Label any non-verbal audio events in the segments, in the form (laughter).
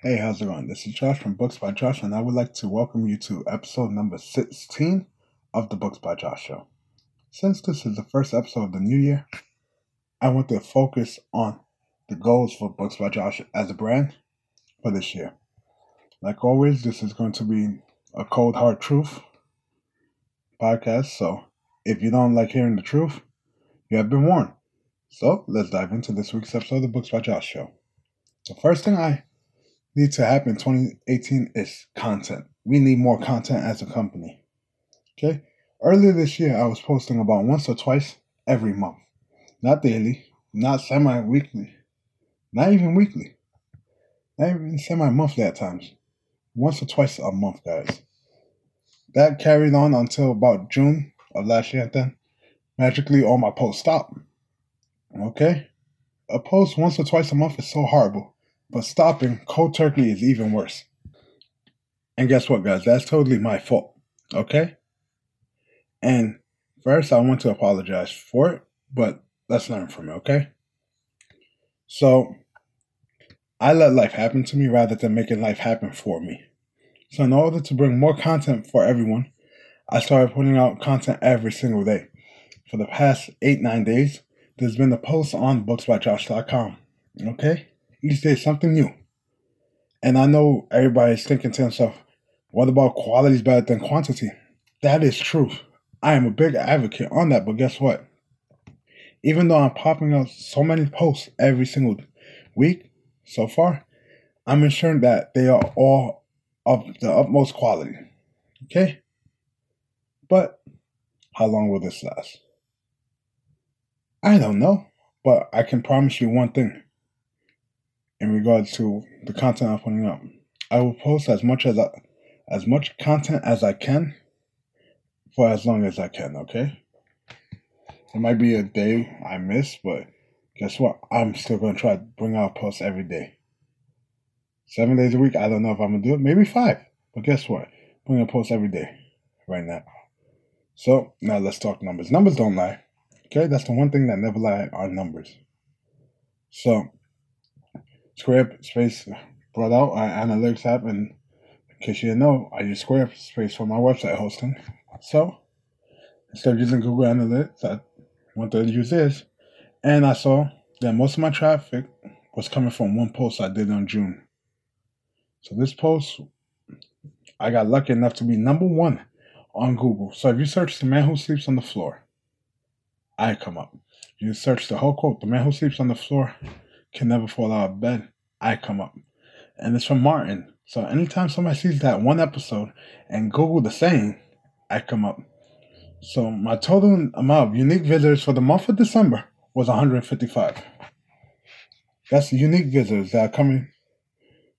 Hey, how's it going? This is Josh from Books by Josh, and I would like to welcome you to episode number 16 of the Books by Josh show. Since this is the first episode of the new year, I want to focus on the goals for Books by Josh as a brand for this year. Like always, this is going to be a cold hard truth podcast, so if you don't like hearing the truth, you have been warned. So let's dive into this week's episode of the Books by Josh show. The first thing I need to happen 2018 is content. We need more content as a company. Okay? Earlier this year, I was posting about once or twice every month. Not daily, not semi weekly, not even weekly, not even semi monthly at times. Once or twice a month, guys. That carried on until about June of last year. Then magically all my posts stopped. Okay? A post once or twice a month is so horrible but stopping cold turkey is even worse. And guess what, guys? That's totally my fault. Okay? And first, I want to apologize for it, but let's learn from it, okay? So, I let life happen to me rather than making life happen for me. So, in order to bring more content for everyone, I started putting out content every single day. For the past eight, nine days, there's been a post on booksbyjosh.com. Okay? Each day something new. And I know everybody's thinking to themselves, what about quality is better than quantity? That is true. I am a big advocate on that, but guess what? Even though I'm popping out so many posts every single week so far, I'm ensuring that they are all of the utmost quality. Okay? But how long will this last? I don't know, but I can promise you one thing in regards to the content I'm putting up. I will post as much as I, as much content as I can for as long as I can, okay? It might be a day I miss, but guess what? I'm still gonna try to bring out posts every day. Seven days a week, I don't know if I'm gonna do it. Maybe five. But guess what? Bring a post every day right now. So now let's talk numbers. Numbers don't lie. Okay, that's the one thing that never lie are numbers. So Squarespace brought out an analytics app, and in case you didn't know, I use Squarespace for my website hosting. So instead of using Google Analytics, I wanted to use this, and I saw that most of my traffic was coming from one post I did on June. So this post, I got lucky enough to be number one on Google. So if you search the man who sleeps on the floor, I come up. You search the whole quote, the man who sleeps on the floor, can never fall out of bed, I come up. And it's from Martin. So anytime somebody sees that one episode and Google the saying, I come up. So my total amount of unique visitors for the month of December was 155. That's unique visitors that are coming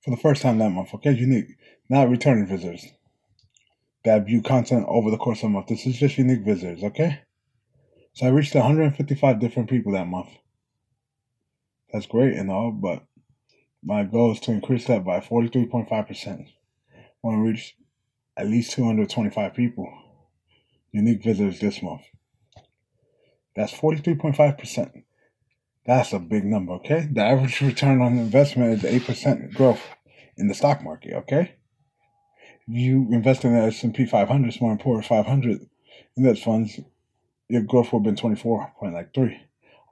for the first time that month. Okay, unique, not returning visitors that view content over the course of a month. This is just unique visitors. Okay, so I reached 155 different people that month that's great and all, but my goal is to increase that by 43.5%. I want to reach at least 225 people, unique visitors this month. That's 43.5%. That's a big number, okay? The average return on investment is 8% growth in the stock market, okay? You invest in the S&P 500, small and poor 500 index funds, your growth will have been 24.3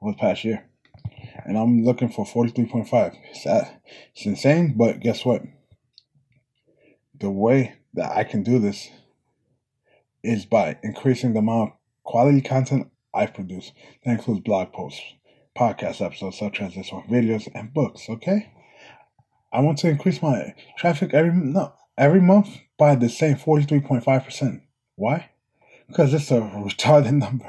over the past year and I'm looking for 43.5. It's, uh, it's insane, but guess what? The way that I can do this is by increasing the amount of quality content I produce. That includes blog posts, podcast episodes such as this one, videos, and books. Okay, I want to increase my traffic every no, every month by the same 43.5%. Why? Because it's a (laughs) retarded number.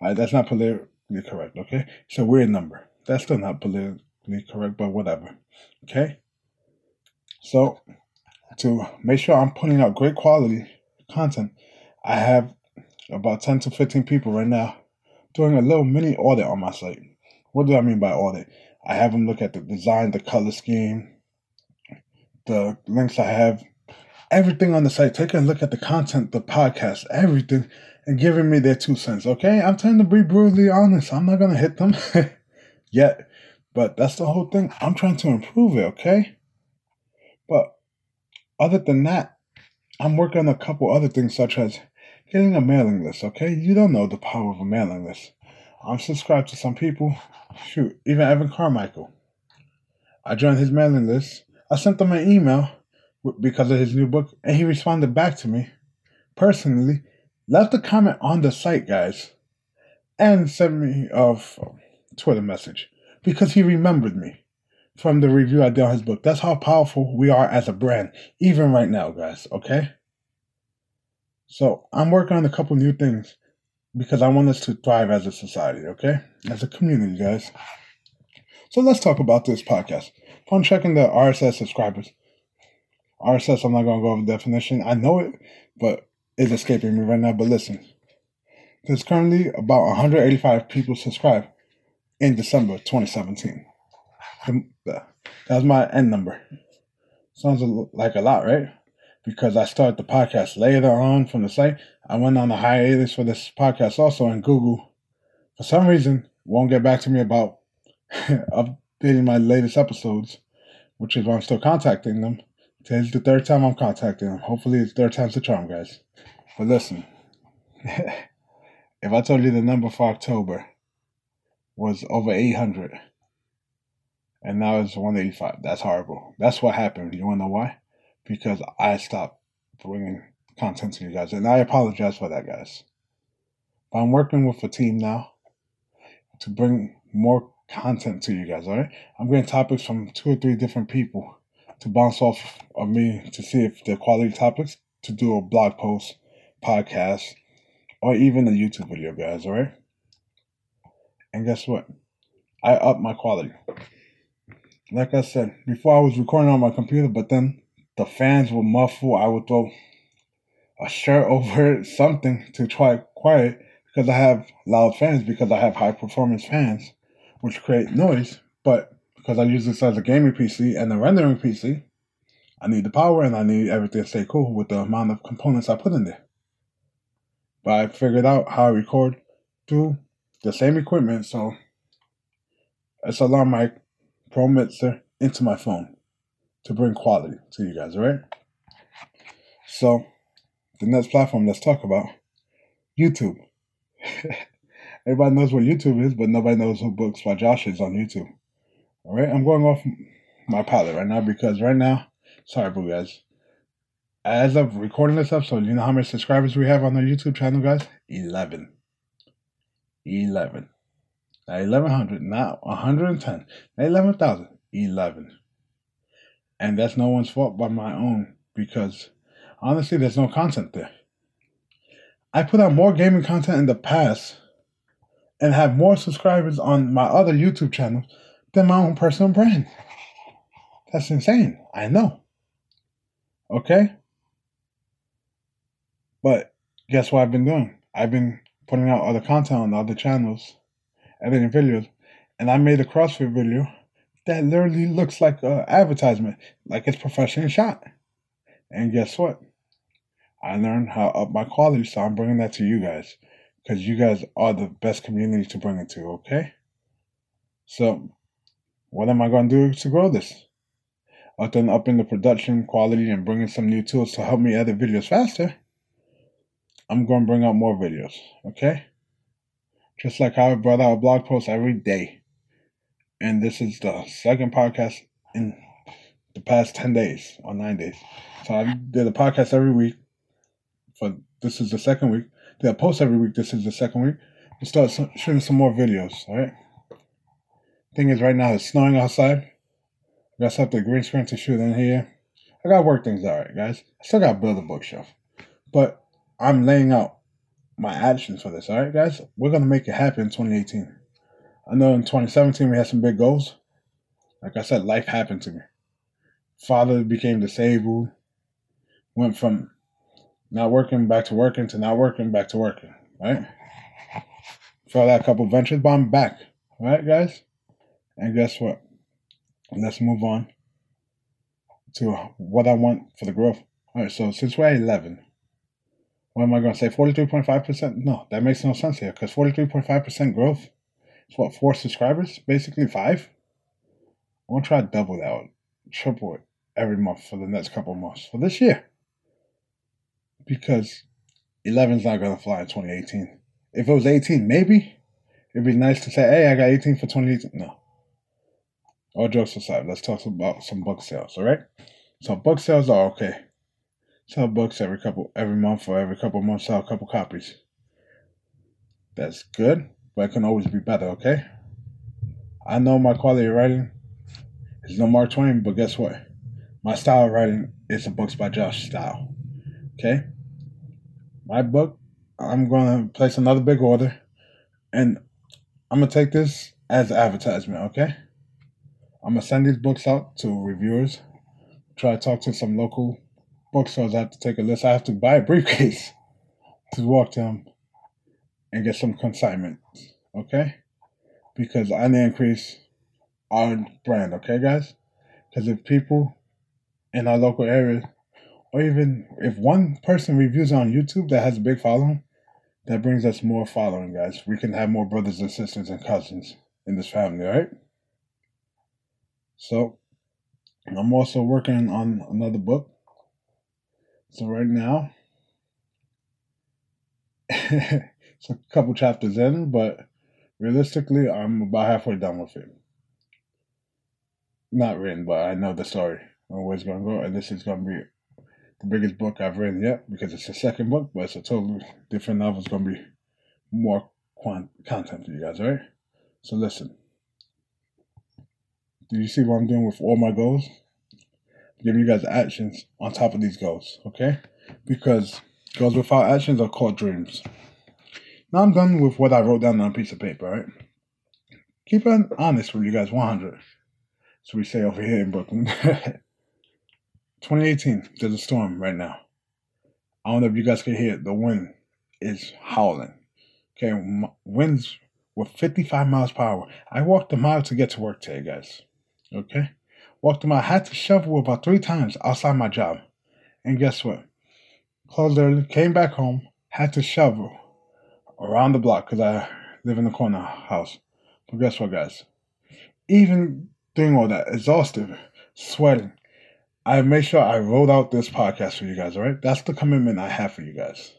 All right, that's not politically correct, okay? It's a weird number. That's still not politically correct, but whatever. Okay? So, to make sure I'm putting out great quality content, I have about 10 to 15 people right now doing a little mini audit on my site. What do I mean by audit? I have them look at the design, the color scheme, the links I have, everything on the site, taking a look at the content, the podcast, everything, and giving me their two cents. Okay? I'm trying to be brutally honest. I'm not to hit them. (laughs) yet. But that's the whole thing. I'm trying to improve it, okay? But other than that, I'm working on a couple other things, such as getting a mailing list. Okay, you don't know the power of a mailing list. I'm subscribed to some people. Shoot, even Evan Carmichael. I joined his mailing list. I sent him an email because of his new book, and he responded back to me personally, left a comment on the site, guys, and sent me a Twitter message because he remembered me from the review I did on his book. That's how powerful we are as a brand, even right now, guys. Okay. So I'm working on a couple new things because I want us to thrive as a society, okay? As a community, guys. So let's talk about this podcast. Upon checking the RSS subscribers, RSS, I'm not going to go over the definition. I know it, but it's escaping me right now. But listen, there's currently about 185 people subscribed in December 2017. That was my end number. Sounds like a lot, right? Because I started the podcast later on from the site. I went on a hiatus for this podcast also, and Google, for some reason, won't get back to me about (laughs) updating my latest episodes, which is why I'm still contacting them. Today's the third time I'm contacting them. Hopefully, it's third time's the charm, guys. But listen, (laughs) if I told you the number for October was over 800, and now it's 185, that's horrible. That's what happened. You want to know why? Because I stopped bringing content to you guys, and I apologize for that, guys. But I'm working with a team now to bring more content to you guys, all right? I'm getting topics from two or three different people to bounce off of me to see if they're quality topics to do a blog post, podcast, or even a YouTube video, guys, alright? And guess what? I up my quality. Like I said, before I was recording on my computer, but then the fans would muffle. I would throw a shirt (laughs) over something to try quiet because I have loud fans because I have high performance fans, which create noise. But because I use this as a gaming PC and a rendering PC, I need the power and I need everything to stay cool with the amount of components I put in there. But I figured out how I record through the same equipment, so alarm mic pro mixer into my phone to bring quality to you guys, alright? So the next platform let's talk about YouTube. (laughs) Everybody knows what YouTube is, but nobody knows who Books by Josh is on YouTube. All right, I'm going off my palette right now because right now, sorry, boo guys. As of recording this episode, you know how many subscribers we have on our YouTube channel, guys? 11. 11. Not 1100, not 110, not 11,000, 11. And that's no one's fault but my own because honestly, there's no content there. I put out more gaming content in the past and have more subscribers on my other YouTube channels than my own personal brand. That's insane. I know. Okay? But guess what I've been doing? I've been putting out other content on other channels, editing videos, and I made a CrossFit video that literally looks like an advertisement, like it's professionally shot. And guess what? I learned how up my quality, so I'm bringing that to you guys because you guys are the best community to bring it to. Okay, so what am I going to do to grow this? Other than upping the production quality and bringing some new tools to help me edit videos faster, I'm going to bring out more videos, okay? Just like how I brought out a blog post every day. And this is the second podcast in the past 10 days or 9 days. So I did a podcast every week. For this is the second week. Did a post every week. This is the second week. We start shooting some more videos, all right? Thing is, right now it's snowing outside. I got something green screen to shoot in here. I got to work things all right, guys. I still got to build a bookshelf, but I'm laying out my actions for this. All right, guys. We're gonna make it happen in 2018. I know in 2017 we had some big goals. Like I said, life happened to me. Father became disabled. Went from not working back to working to not working back to working. Right. Fell a couple ventures, but I'm back. All right, guys. And guess what? Let's move on to what I want for the growth. All right, so since we're at 11, what am I going to say? 43.5%? No, that makes no sense here because 43.5% growth is what, four subscribers? Basically five? I want to try to double that, triple it, every month for the next couple months for this year. Because 11 is not going to fly in 2018. If it was 18, maybe it'd be nice to say, hey, I got 18 for 2018. No. All jokes aside, let's talk about some book sales, all right? So book sales are okay. Sell books every couple every month or every couple months, sell a couple copies. That's good, but it can always be better, okay? I know my quality of writing is no Mark Twain, but guess what? My style of writing is a books by Josh style. Okay? My book, I'm gonna place another big order and I'm gonna take this as advertisement, okay? I'm gonna send these books out to reviewers. Try to talk to some local bookstores. I have to take a list. I have to buy a briefcase (laughs) to walk to them and get some consignment, okay? Because I need to increase our brand, okay, guys? Because if people in our local area, or even if one person reviews on YouTube that has a big following, that brings us more following, guys. We can have more brothers and sisters and cousins in this family, right? So, I'm also working on another book. So, right now, (laughs) it's a couple chapters in, but realistically, I'm about halfway done with it. Not written, but I know the story and where it's going to go, and this is going to be the biggest book I've written yet because it's the second book, but it's a totally different novel. It's going to be more quant- content for you guys, right? So, listen. Do you see what I'm doing with all my goals? Giving you guys actions on top of these goals, okay? Because goals without actions are called dreams. Now I'm done with what I wrote down on a piece of paper, right? Keep it honest with you guys, 100. So we say over here in Brooklyn. (laughs) 2018, there's a storm right now. I don't know if you guys can hear it. The wind is howling. Okay, winds with 55 miles per hour. I walked a mile to get to work today, guys. Okay? Walked. I had to shovel about three times outside my job. And guess what? Closed early, came back home, had to shovel around the block because I live in the corner house. But guess what, guys? Even doing all that, exhausted, sweating, I made sure I wrote out this podcast for you guys, all right? That's the commitment I have for you guys.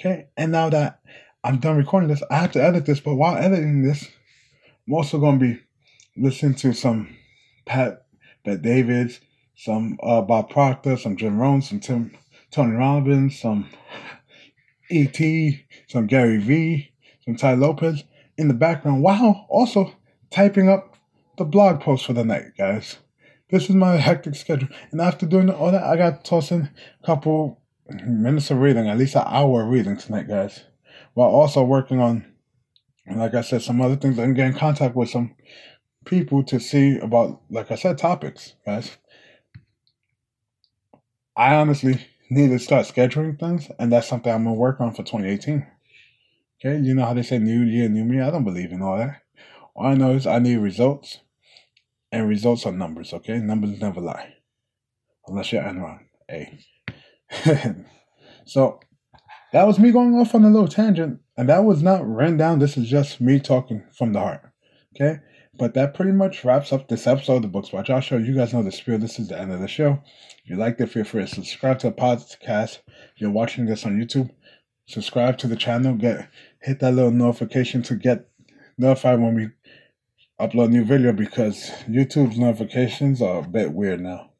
Okay? And now that I'm done recording this, I have to edit this, but while editing this, I'm also going to be listening to some Pat Bet Davids, some uh, Bob Proctor, some Jim Rohn, some Tim Tony Robbins, some E.T., some Gary Vee, some Tai Lopez in the background while also typing up the blog post for the night, guys. This is my hectic schedule. And after doing all that, I got tossing a couple minutes of reading, at least an hour of reading tonight, guys. While also working on, like I said, some other things and get in contact with some people to see about, like I said, topics, guys. I honestly need to start scheduling things, and that's something I'm gonna work on for 2018. Okay, you know how they say new year, new me? I don't believe in all that. All I know is I need results and results are numbers, okay? Numbers never lie. Unless you're Enron. A. (laughs) so that was me going off on a little tangent. And that was not written down. This is just me talking from the heart. Okay? But that pretty much wraps up this episode of the Books by Show. You guys know the spiel. This is the end of the show. If you liked it, feel free to subscribe to the podcast. If you're watching this on YouTube, subscribe to the channel. Get hit that little notification to get notified when we upload new video because YouTube's notifications are a bit weird now.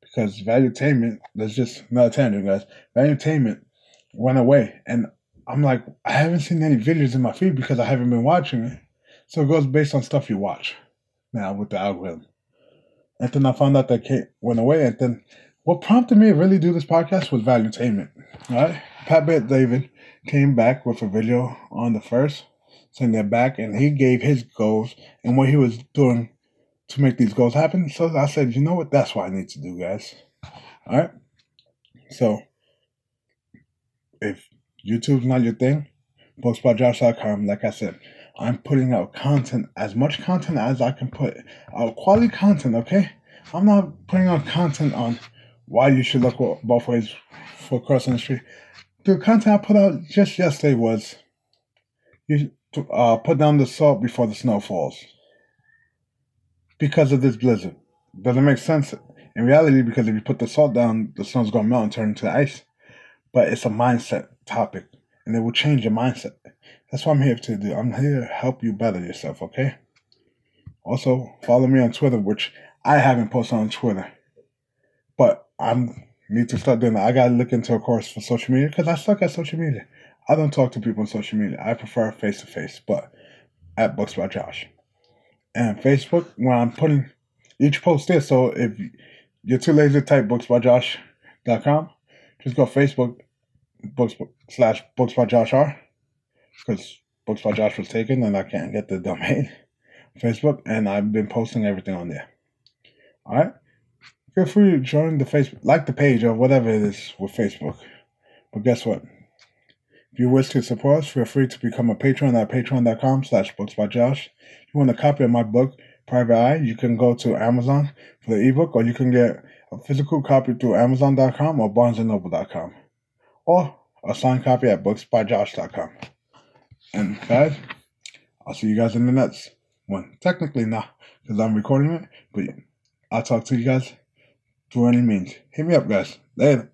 Because Valuetainment, that's just not tangent, guys. Valuetainment went away, and I'm like, I haven't seen any videos in my feed because I haven't been watching it. So it goes based on stuff you watch now with the algorithm. And then I found out that Kate went away, and then what prompted me to really do this podcast was Valuetainment. Right? Pat Bet David came back with a video on the first send that back, and he gave his goals and what he was doing to make these goals happen. So I said, you know what? That's what I need to do, guys. All right. So if YouTube's not your thing, booksbyjosh.com, like I said, I'm putting out content, as much content as I can put out, quality content, okay? I'm not putting out content on why you should look both ways for crossing the street. The content I put out just yesterday was you uh, put down the salt before the snow falls because of this blizzard. Does it make sense? In reality, because if you put the salt down, the snow's gonna melt and turn into ice. But it's a mindset topic, and it will change your mindset. That's what I'm here to do. I'm here to help you better yourself. Okay. Also, follow me on Twitter, which I haven't posted on Twitter, but I need to start doing that. I gotta look into a course for social media because I suck at social media. I don't talk to people on social media. I prefer face to face, but at Books by Josh. And Facebook, when I'm putting each post there, so if you're too lazy to type books by Josh.com, just go Facebook books slash books by Josh R because books by Josh was taken and I can't get the domain. Facebook, and I've been posting everything on there. All right, feel free to join the Facebook, like the page or whatever it is with Facebook. But guess what? If you wish to support us, feel free to become a patron at patreon.com slash books by Josh. If you want a copy of my book, Private Eye, you can go to Amazon for the ebook, or you can get a physical copy through Amazon.com or BarnesandNoble.com, or a signed copy at booksbyjosh.com. And guys, I'll see you guys in the next one. Technically not, because I'm recording it, but I'll talk to you guys through any means. Hit me up, guys. Later.